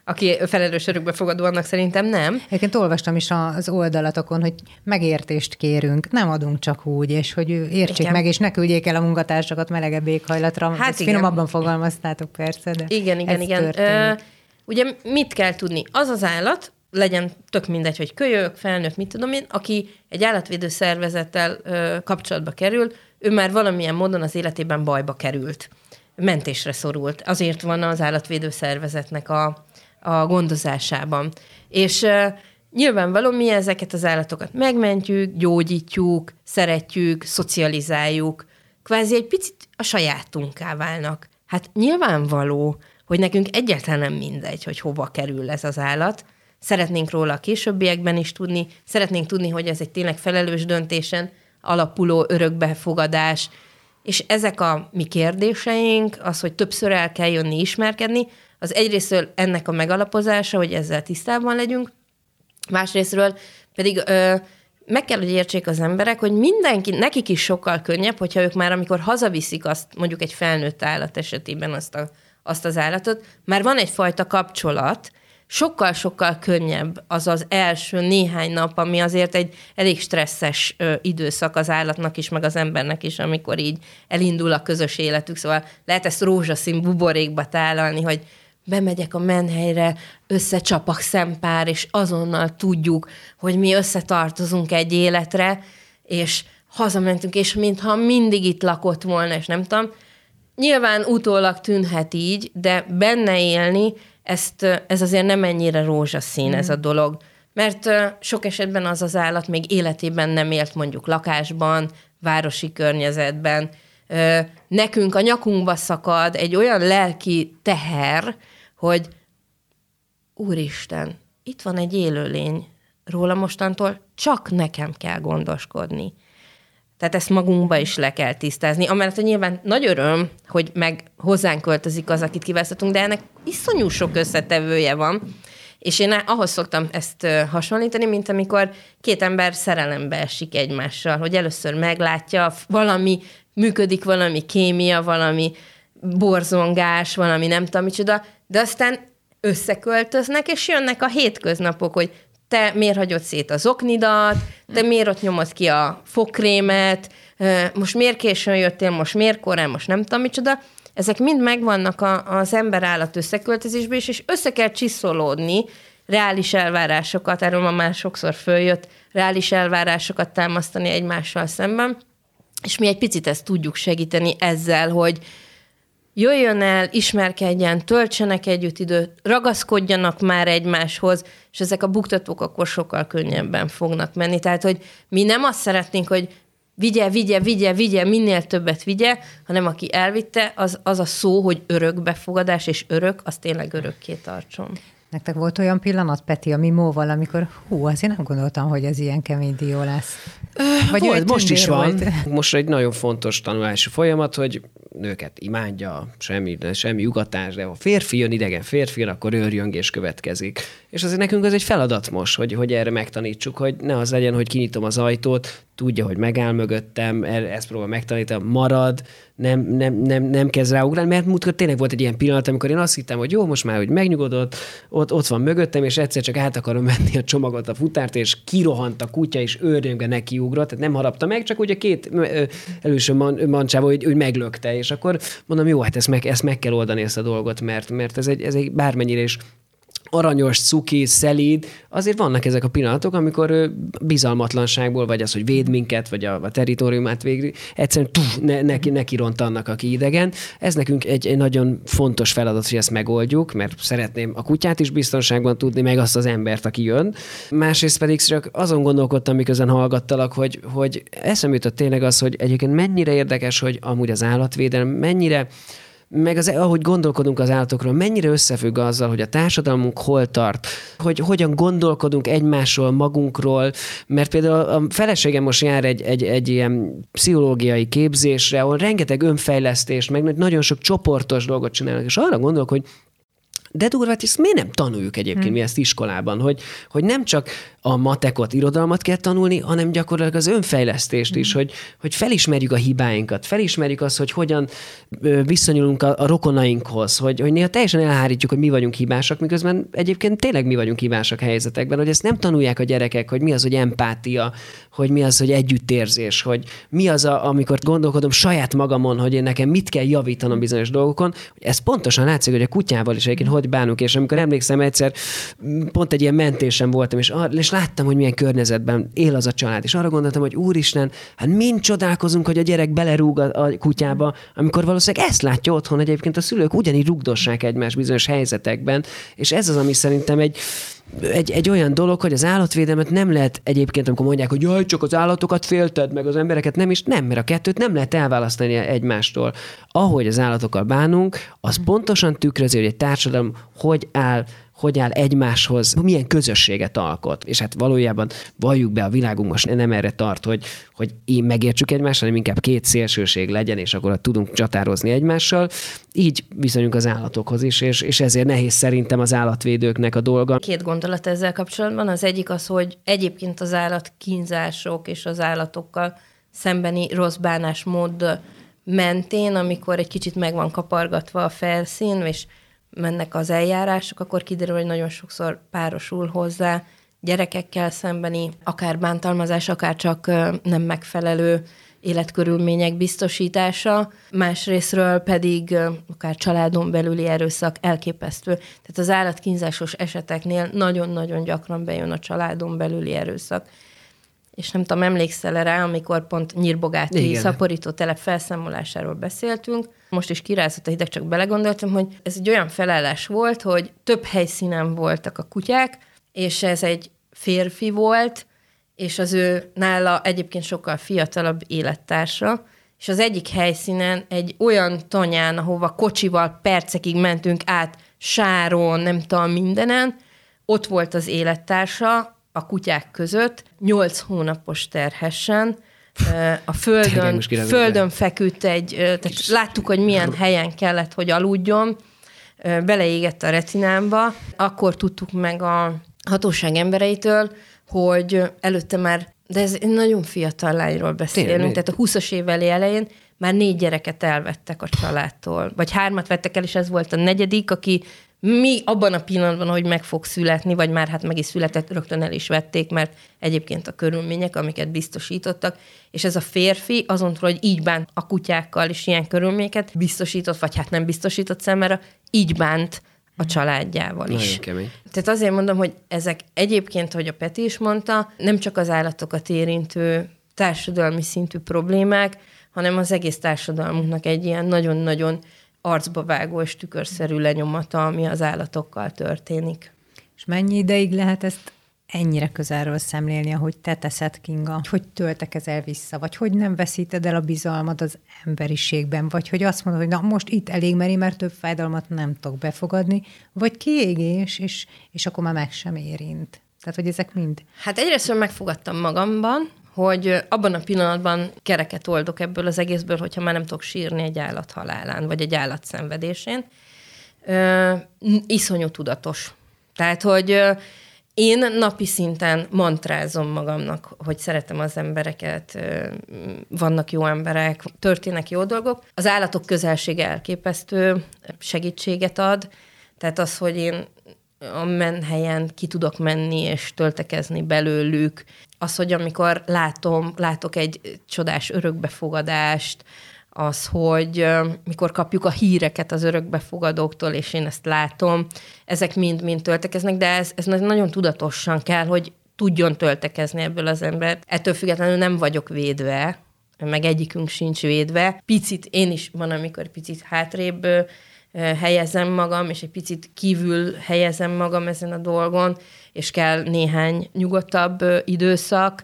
aki felelős örökbefogadó, annak szerintem nem. Egyébként olvastam is az oldalatokon, hogy megértést kérünk, nem adunk csak úgy, és hogy értsék igen. meg, és ne küldjék el a munkatársakat melegebb éghajlatra. Hát Ezt igen. finomabban fogalmaztátok persze, de Igen, igen, igen. Ö, ugye mit kell tudni? Az az állat, legyen tök mindegy, hogy kölyök, felnőtt, mit tudom én, aki egy állatvédő szervezettel ö, kapcsolatba kerül, ő már valamilyen módon az életében bajba került mentésre szorult. Azért van az állatvédő szervezetnek a, a gondozásában. És uh, nyilvánvaló mi ezeket az állatokat megmentjük, gyógyítjuk, szeretjük, szocializáljuk, kvázi egy picit a sajátunká válnak. Hát nyilvánvaló, hogy nekünk egyáltalán nem mindegy, hogy hova kerül ez az állat. Szeretnénk róla a későbbiekben is tudni, szeretnénk tudni, hogy ez egy tényleg felelős döntésen alapuló örökbefogadás, és ezek a mi kérdéseink, az, hogy többször el kell jönni ismerkedni, az egyrésztről ennek a megalapozása, hogy ezzel tisztában legyünk, másrésztről pedig ö, meg kell, hogy értsék az emberek, hogy mindenki, nekik is sokkal könnyebb, hogyha ők már, amikor hazaviszik azt, mondjuk egy felnőtt állat esetében azt, a, azt az állatot, már van egyfajta kapcsolat, sokkal-sokkal könnyebb az az első néhány nap, ami azért egy elég stresszes ö, időszak az állatnak is, meg az embernek is, amikor így elindul a közös életük. Szóval lehet ezt rózsaszín buborékba tálalni, hogy bemegyek a menhelyre, összecsapak szempár, és azonnal tudjuk, hogy mi összetartozunk egy életre, és hazamentünk, és mintha mindig itt lakott volna, és nem tudom. Nyilván utólag tűnhet így, de benne élni, ezt, ez azért nem ennyire rózsaszín mm. ez a mm. dolog. Mert sok esetben az az állat még életében nem élt mondjuk lakásban, városi környezetben. Nekünk a nyakunkba szakad egy olyan lelki teher, hogy úristen, itt van egy élőlény, róla mostantól csak nekem kell gondoskodni. Tehát ezt magunkba is le kell tisztázni. Amellett, hogy nyilván nagy öröm, hogy meg hozzánk költözik az, akit kiválasztottunk, de ennek iszonyú sok összetevője van. És én ahhoz szoktam ezt hasonlítani, mint amikor két ember szerelembe esik egymással, hogy először meglátja, valami működik, valami kémia, valami borzongás, valami nem tudom micsoda, de aztán összeköltöznek, és jönnek a hétköznapok, hogy te miért hagyod szét az oknidat, te miért ott nyomod ki a fokrémet, most miért későn jöttél, most miért korán, most nem tudom micsoda. Ezek mind megvannak a, az ember-állat összeköltözésben is, és össze kell csiszolódni, reális elvárásokat, erről ma már sokszor följött, reális elvárásokat támasztani egymással szemben, és mi egy picit ezt tudjuk segíteni ezzel, hogy, jöjjön el, ismerkedjen, töltsenek együtt időt, ragaszkodjanak már egymáshoz, és ezek a buktatók akkor sokkal könnyebben fognak menni. Tehát, hogy mi nem azt szeretnénk, hogy vigye, vigye, vigye, vigye, minél többet vigye, hanem aki elvitte, az, az a szó, hogy örökbefogadás, és örök, az tényleg örökké tartson. Nektek volt olyan pillanat, Peti, a Mimóval, amikor hú, azért nem gondoltam, hogy ez ilyen kemény dió lesz. Vagy volt, most is van. Volt. Most egy nagyon fontos tanulási folyamat, hogy nőket imádja, semmi, semmi ugatás, de ha férfi jön, idegen férfi jön, akkor őrjöngés következik. És azért nekünk az egy feladat most, hogy, hogy erre megtanítsuk, hogy ne az legyen, hogy kinyitom az ajtót, tudja, hogy megáll mögöttem, ezt próbál megtanítani, marad, nem, nem, nem, nem kezd ráugrálni, mert múltkor tényleg volt egy ilyen pillanat, amikor én azt hittem, hogy jó, most már, hogy megnyugodott, ott, ott van mögöttem, és egyszer csak át akarom venni a csomagot, a futárt, és kirohant a kutya, és őrjöngve nekiugrott, tehát nem harapta meg, csak ugye két előső man, mancsával, hogy, hogy meglökte, és akkor mondom, jó, hát ezt meg, ezt meg kell oldani ezt a dolgot, mert, mert ez egy, ez egy bármennyire is aranyos, cuki, szelíd, azért vannak ezek a pillanatok, amikor bizalmatlanságból, vagy az, hogy véd minket, vagy a, a teritoriumát végül, egyszerűen tuf, ne, neki, neki ront annak, aki idegen. Ez nekünk egy, egy nagyon fontos feladat, hogy ezt megoldjuk, mert szeretném a kutyát is biztonságban tudni, meg azt az embert, aki jön. Másrészt pedig csak azon gondolkodtam, miközben hallgattalak, hogy, hogy eszem jutott tényleg az, hogy egyébként mennyire érdekes, hogy amúgy az állatvédelem mennyire meg az, ahogy gondolkodunk az állatokról, mennyire összefügg azzal, hogy a társadalmunk hol tart, hogy hogyan gondolkodunk egymásról, magunkról, mert például a feleségem most jár egy, egy, egy ilyen pszichológiai képzésre, ahol rengeteg önfejlesztést, meg nagyon sok csoportos dolgot csinálnak, és arra gondolok, hogy de durvát, ezt miért nem tanuljuk egyébként hmm. mi ezt iskolában, hogy, hogy nem csak a matekot, irodalmat kell tanulni, hanem gyakorlatilag az önfejlesztést is, hmm. hogy, hogy felismerjük a hibáinkat, felismerjük azt, hogy hogyan viszonyulunk a, a rokonainkhoz, hogy, hogy néha teljesen elhárítjuk, hogy mi vagyunk hibásak, miközben egyébként tényleg mi vagyunk hibásak helyzetekben, hogy ezt nem tanulják a gyerekek, hogy mi az, hogy empátia, hogy mi az, hogy együttérzés, hogy mi az, a, amikor gondolkodom saját magamon, hogy én nekem mit kell javítanom bizonyos dolgokon, ez pontosan látszik, hogy a kutyával is egyébként hogy bánunk, és amikor emlékszem egyszer, pont egy ilyen mentésem voltam, és, és láttam, hogy milyen környezetben él az a család, és arra gondoltam, hogy úristen, hát mind csodálkozunk, hogy a gyerek belerúg a, a kutyába, amikor valószínűleg ezt látja otthon egyébként a szülők ugyanígy rugdossák egymás bizonyos helyzetekben, és ez az, ami szerintem egy, egy, egy olyan dolog, hogy az állatvédelmet nem lehet egyébként, amikor mondják, hogy jaj, csak az állatokat félted, meg az embereket nem is, nem, mert a kettőt nem lehet elválasztani egymástól. Ahogy az állatokkal bánunk, az pontosan tükrözi, hogy egy társadalom hogy áll hogy áll egymáshoz, milyen közösséget alkot. És hát valójában valljuk be, a világunk most nem erre tart, hogy, hogy én megértsük egymást, hanem inkább két szélsőség legyen, és akkor tudunk csatározni egymással. Így viszonyunk az állatokhoz is, és, és ezért nehéz szerintem az állatvédőknek a dolga. Két gondolat ezzel kapcsolatban. Az egyik az, hogy egyébként az állatkínzások és az állatokkal szembeni rossz bánásmód mentén, amikor egy kicsit meg van kapargatva a felszín, és mennek az eljárások, akkor kiderül, hogy nagyon sokszor párosul hozzá gyerekekkel szembeni, akár bántalmazás, akár csak nem megfelelő életkörülmények biztosítása, másrésztről pedig akár családon belüli erőszak elképesztő. Tehát az állatkínzásos eseteknél nagyon-nagyon gyakran bejön a családon belüli erőszak. És nem tudom, emlékszel rá, amikor pont Nyírbogáti szaporító telep felszámolásáról beszéltünk, most is kirázott a hideg, csak belegondoltam, hogy ez egy olyan felállás volt, hogy több helyszínen voltak a kutyák, és ez egy férfi volt, és az ő nála egyébként sokkal fiatalabb élettársa, és az egyik helyszínen egy olyan tanyán, ahova kocsival percekig mentünk át, sáron, nem tudom, mindenen, ott volt az élettársa a kutyák között, nyolc hónapos terhesen, a földön, földön feküdt egy, tehát láttuk, hogy milyen helyen kellett, hogy aludjon, beleégett a retinámba, akkor tudtuk meg a hatóság embereitől, hogy előtte már, de ez nagyon fiatal lányról beszélünk, Tényleg. tehát a 20-as éveli elején már négy gyereket elvettek a családtól, vagy hármat vettek el, és ez volt a negyedik, aki mi abban a pillanatban, hogy meg fog születni, vagy már hát meg is született, rögtön el is vették, mert egyébként a körülmények, amiket biztosítottak, és ez a férfi azon túl, hogy így bánt a kutyákkal, és ilyen körülményeket biztosított, vagy hát nem biztosított számára, így bánt a családjával is. Nagyon kemény. Tehát azért mondom, hogy ezek egyébként, hogy a Peti is mondta, nem csak az állatokat érintő társadalmi szintű problémák, hanem az egész társadalmunknak egy ilyen nagyon-nagyon arcba vágó és tükörszerű lenyomata, ami az állatokkal történik. És mennyi ideig lehet ezt ennyire közelről szemlélni, ahogy te teszed, Kinga, hogy töltekezel vissza, vagy hogy nem veszíted el a bizalmad az emberiségben, vagy hogy azt mondod, hogy na most itt elég meri, mert több fájdalmat nem tudok befogadni, vagy kiégés, és, és akkor már meg sem érint. Tehát, hogy ezek mind. Hát egyrészt megfogadtam magamban, hogy abban a pillanatban kereket oldok ebből az egészből, hogyha már nem tudok sírni egy állat halálán, vagy egy állat szenvedésén. Iszonyú tudatos. Tehát, hogy én napi szinten mantrázom magamnak, hogy szeretem az embereket, vannak jó emberek, történnek jó dolgok. Az állatok közelsége elképesztő segítséget ad, tehát az, hogy én a menhelyen ki tudok menni és töltekezni belőlük, az, hogy amikor látom, látok egy csodás örökbefogadást, az, hogy mikor kapjuk a híreket az örökbefogadóktól, és én ezt látom, ezek mind-mind töltekeznek, de ez, ez nagyon tudatosan kell, hogy tudjon töltekezni ebből az ember. Ettől függetlenül nem vagyok védve, meg egyikünk sincs védve. Picit, én is van, amikor picit hátrébb helyezem magam, és egy picit kívül helyezem magam ezen a dolgon, és kell néhány nyugodtabb időszak,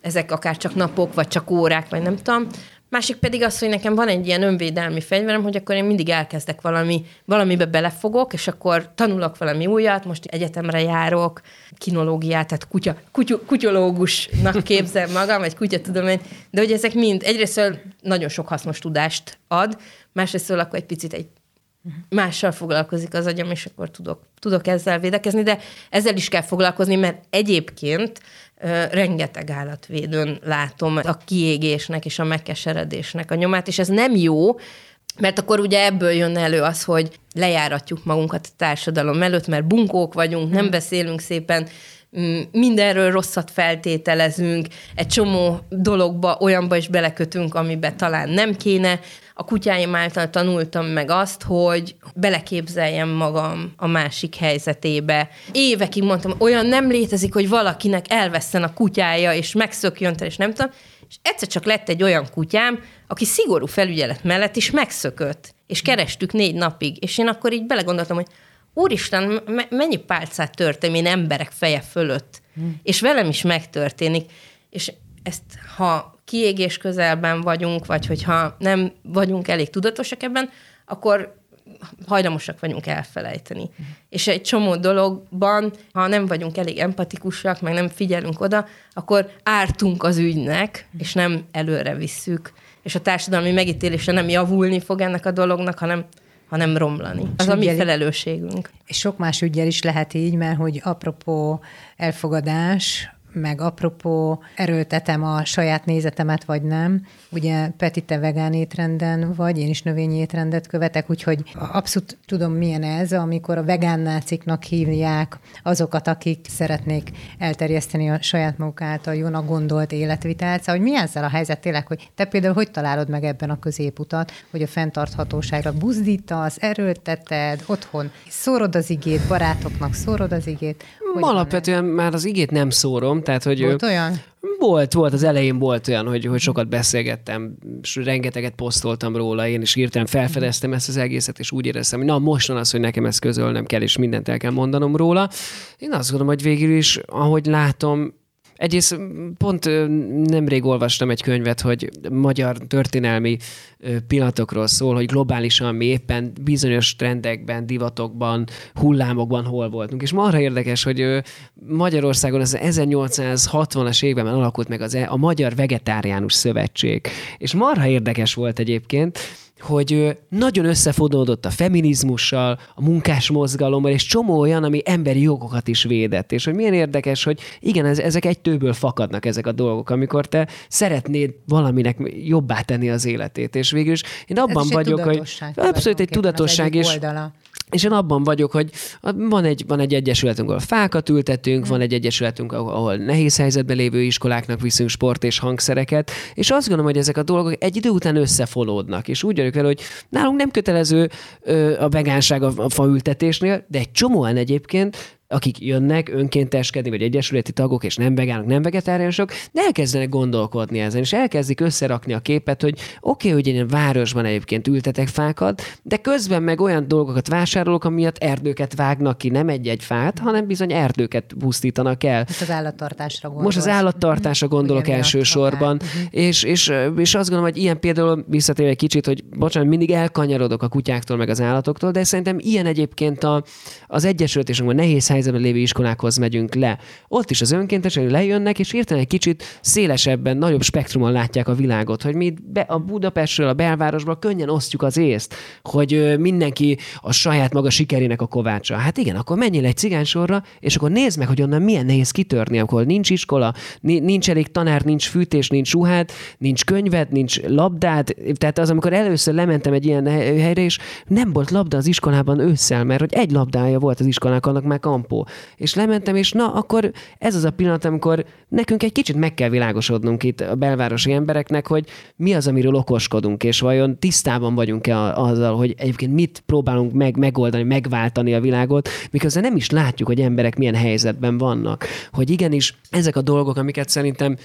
ezek akár csak napok, vagy csak órák, vagy nem tudom, Másik pedig az, hogy nekem van egy ilyen önvédelmi fegyverem, hogy akkor én mindig elkezdek valami, valamibe belefogok, és akkor tanulok valami újat, most egyetemre járok, kinológiát, tehát kutya, kutya, kutyológusnak képzel magam, vagy kutyatudomány, de hogy ezek mind egyrészt nagyon sok hasznos tudást ad, másrészt akkor egy picit egy mással foglalkozik az agyam, és akkor tudok, tudok ezzel védekezni, de ezzel is kell foglalkozni, mert egyébként rengeteg állatvédőn látom a kiégésnek és a megkeseredésnek a nyomát, és ez nem jó, mert akkor ugye ebből jön elő az, hogy lejáratjuk magunkat a társadalom előtt, mert bunkók vagyunk, nem hmm. beszélünk szépen, mindenről rosszat feltételezünk, egy csomó dologba, olyanba is belekötünk, amiben talán nem kéne, a kutyáim által tanultam meg azt, hogy beleképzeljem magam a másik helyzetébe. Évekig mondtam, olyan nem létezik, hogy valakinek elveszten a kutyája, és megszökjön, és nem tudom. És egyszer csak lett egy olyan kutyám, aki szigorú felügyelet mellett is megszökött, és kerestük négy napig. És én akkor így belegondoltam, hogy úristen, mennyi pálcát törtem én emberek feje fölött, hmm. és velem is megtörténik. És ezt, ha kiégés közelben vagyunk, vagy hogyha nem vagyunk elég tudatosak ebben, akkor hajlamosak vagyunk elfelejteni. Uh-huh. És egy csomó dologban, ha nem vagyunk elég empatikusak, meg nem figyelünk oda, akkor ártunk az ügynek, uh-huh. és nem előre visszük. És a társadalmi megítélése nem javulni fog ennek a dolognak, hanem hanem romlani. Az a mi felelősségünk. És sok más ügyel is lehet így, mert hogy apropó elfogadás, meg apropó erőltetem a saját nézetemet, vagy nem. Ugye Peti, te vegán étrenden vagy, én is növényi étrendet követek, úgyhogy abszolút tudom, milyen ez, amikor a vegán náciknak hívják azokat, akik szeretnék elterjeszteni a saját maguk által jónak gondolt életvitelt. Szóval, hogy mi ezzel a helyzet tényleg, hogy te például hogy találod meg ebben a középutat, hogy a fenntarthatóságra buzdítasz, erőlteted, otthon szórod az igét, barátoknak szórod az igét. Alapvetően már az igét nem szórom, tehát hogy... Volt olyan? Volt, volt, az elején volt olyan, hogy, hogy sokat beszélgettem, és rengeteget posztoltam róla, én is hirtelen felfedeztem ezt az egészet, és úgy éreztem, hogy na most van az, hogy nekem ezt közölnem kell, és mindent el kell mondanom róla. Én azt gondolom, hogy végül is, ahogy látom, Egyrészt pont nemrég olvastam egy könyvet, hogy magyar történelmi pillanatokról szól, hogy globálisan mi éppen bizonyos trendekben, divatokban, hullámokban hol voltunk. És marha érdekes, hogy Magyarországon az 1860-as években alakult meg az, e, a Magyar Vegetáriánus Szövetség. És marha érdekes volt egyébként, hogy nagyon összefonódott a feminizmussal, a munkás mozgalommal, és csomó olyan, ami emberi jogokat is védett. És hogy milyen érdekes, hogy igen, ez, ezek egy tőből fakadnak ezek a dolgok, amikor te szeretnéd valaminek jobbá tenni az életét. És végül is én abban vagyok, hogy abszolút egy tudatosság, és. És én abban vagyok, hogy van egy, van egy egyesületünk, ahol fákat ültetünk, hmm. van egy egyesületünk, ahol nehéz helyzetben lévő iskoláknak viszünk sport és hangszereket, és azt gondolom, hogy ezek a dolgok egy idő után összefonódnak, és úgy vagyok vele, hogy nálunk nem kötelező ö, a vegánság a, a faültetésnél, de egy csomóan egyébként akik jönnek önkénteskedni, vagy egyesületi tagok, és nem vegánok, nem vegetáriánusok, de elkezdenek gondolkodni ezen, és elkezdik összerakni a képet, hogy oké, okay, hogy én városban egyébként ültetek fákat, de közben meg olyan dolgokat vásárolok, amiatt erdőket vágnak ki, nem egy-egy fát, hanem bizony erdőket pusztítanak el. Most az állattartásra gondolok. Most az állattartásra gondolok Ugye, elsősorban, uh-huh. és, és, és azt gondolom, hogy ilyen például visszatérve egy kicsit, hogy bocsánat, mindig elkanyarodok a kutyáktól, meg az állatoktól, de szerintem ilyen egyébként a, az egyesület, és nehéz helyzetben lévő iskolákhoz megyünk le. Ott is az önkéntesek lejönnek, és hirtelen egy kicsit szélesebben, nagyobb spektrumon látják a világot, hogy mi be, a Budapestről, a belvárosból könnyen osztjuk az észt, hogy mindenki a saját maga sikerének a kovácsa. Hát igen, akkor menjél egy cigánysorra, és akkor nézd meg, hogy onnan milyen nehéz kitörni, akkor nincs iskola, nincs elég tanár, nincs fűtés, nincs ruhád, nincs könyved, nincs labdád. Tehát az, amikor először lementem egy ilyen helyre, és nem volt labda az iskolában ősszel, mert hogy egy labdája volt az iskolának, annak már kampó. És lementem, és na, akkor ez az a pillanat, amikor nekünk egy kicsit meg kell világosodnunk itt a belvárosi embereknek, hogy mi az, amiről okoskodunk, és vajon tisztában vagyunk-e azzal, hogy egyébként mit próbálunk meg megoldani, megváltani a világot, miközben nem is látjuk, hogy emberek milyen helyzetben vannak. Hogy igenis ezek a dolgok, amiket szerintem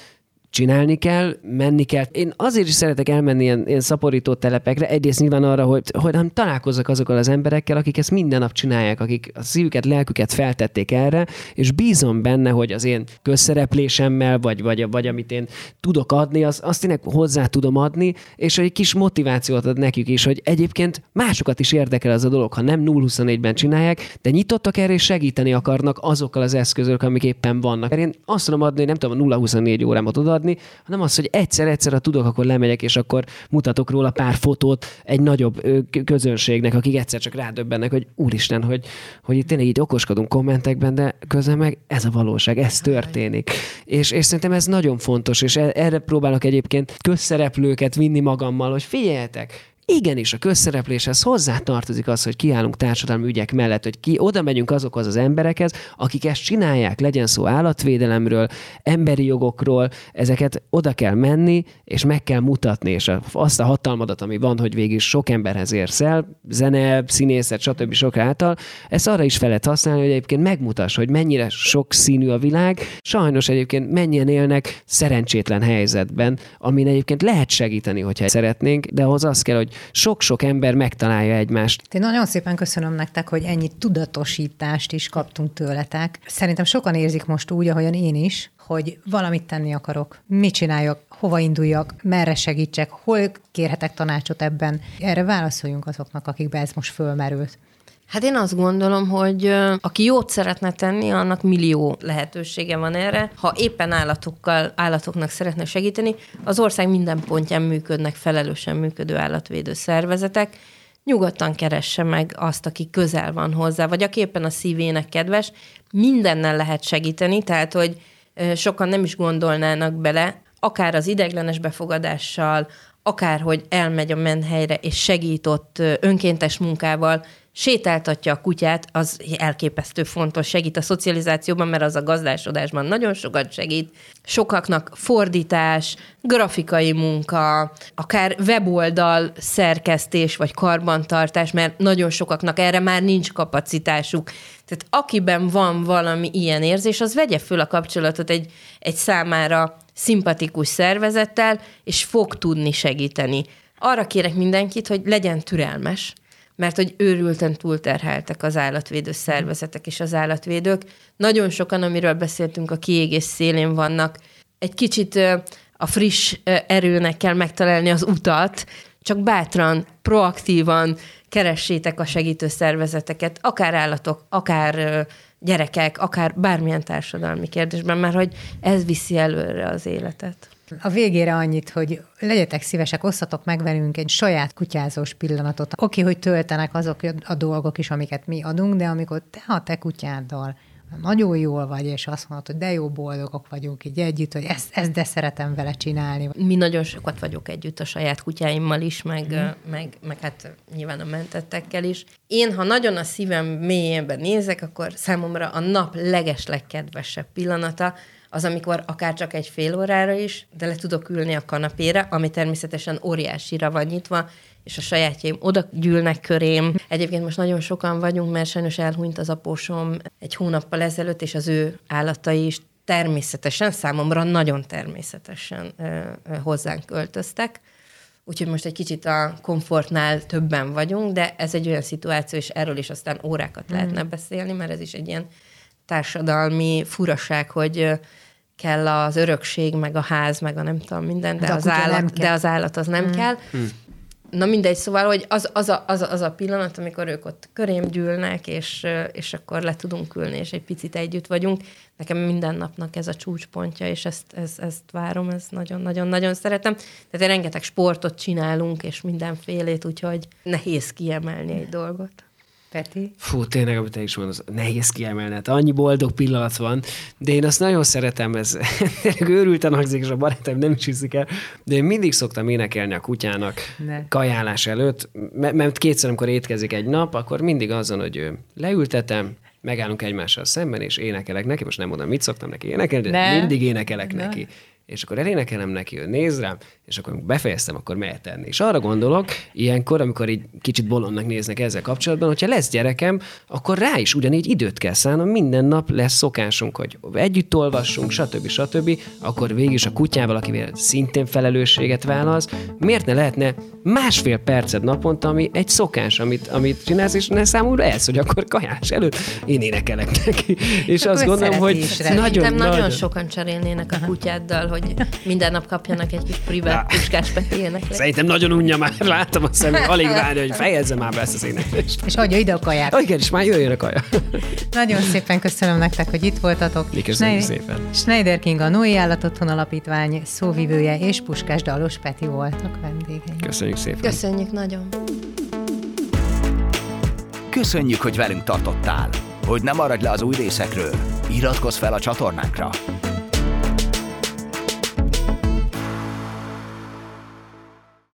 csinálni kell, menni kell. Én azért is szeretek elmenni ilyen, ilyen szaporító telepekre, egyrészt nyilván arra, hogy, hogy nem találkozzak azokkal az emberekkel, akik ezt minden nap csinálják, akik a szívüket, lelküket feltették erre, és bízom benne, hogy az én közszereplésemmel, vagy, vagy, vagy amit én tudok adni, az, azt tényleg hozzá tudom adni, és egy kis motivációt ad nekik is, hogy egyébként másokat is érdekel az a dolog, ha nem 0-24-ben csinálják, de nyitottak erre, és segíteni akarnak azokkal az eszközök, amik éppen vannak. Én azt tudom adni, nem tudom, a 0-24 órámat oda adni, hanem az, hogy egyszer-egyszer, ha tudok, akkor lemegyek, és akkor mutatok róla pár fotót egy nagyobb közönségnek, akik egyszer csak rádöbbennek, hogy úristen, hogy, hogy itt tényleg így okoskodunk kommentekben, de közben meg ez a valóság, ez történik. És, és szerintem ez nagyon fontos, és e, erre próbálok egyébként közszereplőket vinni magammal, hogy figyeljetek, igenis a közszerepléshez hozzá tartozik az, hogy kiállunk társadalmi ügyek mellett, hogy ki oda megyünk azokhoz az emberekhez, akik ezt csinálják, legyen szó állatvédelemről, emberi jogokról, ezeket oda kell menni, és meg kell mutatni, és azt a hatalmadat, ami van, hogy végig sok emberhez érsz el, zene, színészet, stb. sok által, ezt arra is fel lehet használni, hogy egyébként megmutass, hogy mennyire sok színű a világ, sajnos egyébként mennyien élnek szerencsétlen helyzetben, amin egyébként lehet segíteni, hogyha szeretnénk, de ahhoz az kell, hogy sok-sok ember megtalálja egymást. Én nagyon szépen köszönöm nektek, hogy ennyi tudatosítást is kaptunk tőletek. Szerintem sokan érzik most úgy, ahogyan én is, hogy valamit tenni akarok, mit csináljak, hova induljak, merre segítsek, hol kérhetek tanácsot ebben. Erre válaszoljunk azoknak, akikbe ez most fölmerült. Hát én azt gondolom, hogy aki jót szeretne tenni, annak millió lehetősége van erre. Ha éppen állatokkal, állatoknak szeretne segíteni, az ország minden pontján működnek felelősen működő állatvédő szervezetek, nyugodtan keresse meg azt, aki közel van hozzá, vagy aki éppen a szívének kedves, mindennel lehet segíteni, tehát hogy sokan nem is gondolnának bele, akár az ideglenes befogadással, akár hogy elmegy a menhelyre és segít ott önkéntes munkával, sétáltatja a kutyát, az elképesztő fontos, segít a szocializációban, mert az a gazdásodásban nagyon sokat segít. Sokaknak fordítás, grafikai munka, akár weboldal szerkesztés vagy karbantartás, mert nagyon sokaknak erre már nincs kapacitásuk. Tehát akiben van valami ilyen érzés, az vegye föl a kapcsolatot egy, egy számára szimpatikus szervezettel, és fog tudni segíteni. Arra kérek mindenkit, hogy legyen türelmes, mert hogy őrülten túlterheltek az állatvédő szervezetek és az állatvédők. Nagyon sokan, amiről beszéltünk, a kiégés szélén vannak. Egy kicsit a friss erőnek kell megtalálni az utat, csak bátran, proaktívan keressétek a segítő szervezeteket, akár állatok, akár gyerekek, akár bármilyen társadalmi kérdésben, mert hogy ez viszi előre az életet. A végére annyit, hogy legyetek szívesek, osszatok meg velünk egy saját kutyázós pillanatot. Oké, hogy töltenek azok a dolgok is, amiket mi adunk, de amikor te a te kutyáddal nagyon jól vagy, és azt mondod, hogy de jó boldogok vagyunk így együtt, hogy ezt, ezt de szeretem vele csinálni. Mi nagyon sokat vagyok együtt a saját kutyáimmal is, meg, mm. meg, meg hát nyilván a mentettekkel is. Én, ha nagyon a szívem mélyében nézek, akkor számomra a nap legeslegkedvesebb pillanata, az, amikor akár csak egy fél órára is, de le tudok ülni a kanapére, ami természetesen óriásira van nyitva, és a sajátjaim oda gyűlnek körém. Egyébként most nagyon sokan vagyunk, mert sajnos elhunyt az apósom egy hónappal ezelőtt, és az ő állatai is természetesen, számomra nagyon természetesen ö, ö, hozzánk költöztek. Úgyhogy most egy kicsit a komfortnál többen vagyunk, de ez egy olyan szituáció, és erről is aztán órákat mm. lehetne beszélni, mert ez is egy ilyen társadalmi furaság, hogy kell az örökség, meg a ház, meg a nem tudom minden, de, de, az, állat, de az állat az nem mm. kell. Mm. Na mindegy, szóval, hogy az, az, a, az, a, az a pillanat, amikor ők ott körém gyűlnek, és, és akkor le tudunk ülni, és egy picit együtt vagyunk. Nekem minden napnak ez a csúcspontja, és ezt, ezt, ezt várom, ez nagyon-nagyon-nagyon szeretem. Tehát rengeteg sportot csinálunk, és mindenfélét, úgyhogy nehéz kiemelni egy dolgot. Peti? Fú, tényleg, amit te is mondasz, nehéz kiemelni. Hát annyi boldog pillanat van, de én azt nagyon szeretem, ez tényleg őrülten hangzik, és a barátaim nem is hiszik el, de én mindig szoktam énekelni a kutyának ne. kajálás előtt, mert kétszer, amikor étkezik egy nap, akkor mindig azon, hogy leültetem, megállunk egymással szemben, és énekelek neki, most nem mondom, mit szoktam neki énekelni, de ne. mindig énekelek ne. neki és akkor elénekelem neki, ő néz rám, és akkor befejeztem, akkor mehet tenni. És arra gondolok, ilyenkor, amikor így kicsit bolondnak néznek ezzel kapcsolatban, hogyha lesz gyerekem, akkor rá is ugyanígy időt kell szállnom, minden nap lesz szokásunk, hogy együtt olvassunk, stb. stb. Akkor végig is a kutyával, akivel szintén felelősséget válasz, miért ne lehetne másfél percet naponta, ami egy szokás, amit, amit csinálsz, és ne számolra ez, hogy akkor kajás előtt én énekelek neki. És azt gondolom, hogy nagyon, nagyon, nagyon sokan cserélnének a kutyáddal, hogy hogy minden nap kapjanak egy kis privát puskás petének. Szerintem nagyon unja már, láttam a szemét, alig várja, hogy fejezze már be ezt az éneklést. És adja ide a kaját. Oh, igen, és már jöjjön a kaja. Nagyon szépen köszönöm nektek, hogy itt voltatok. Mi köszönjük Schneider, szépen. Schneider King a Noé Állatotthon Alapítvány szóvivője és Puskás Dalos Peti voltak vendégei. Köszönjük szépen. Köszönjük nagyon. Köszönjük, hogy velünk tartottál. Hogy ne maradj le az új részekről, iratkozz fel a csatornánkra.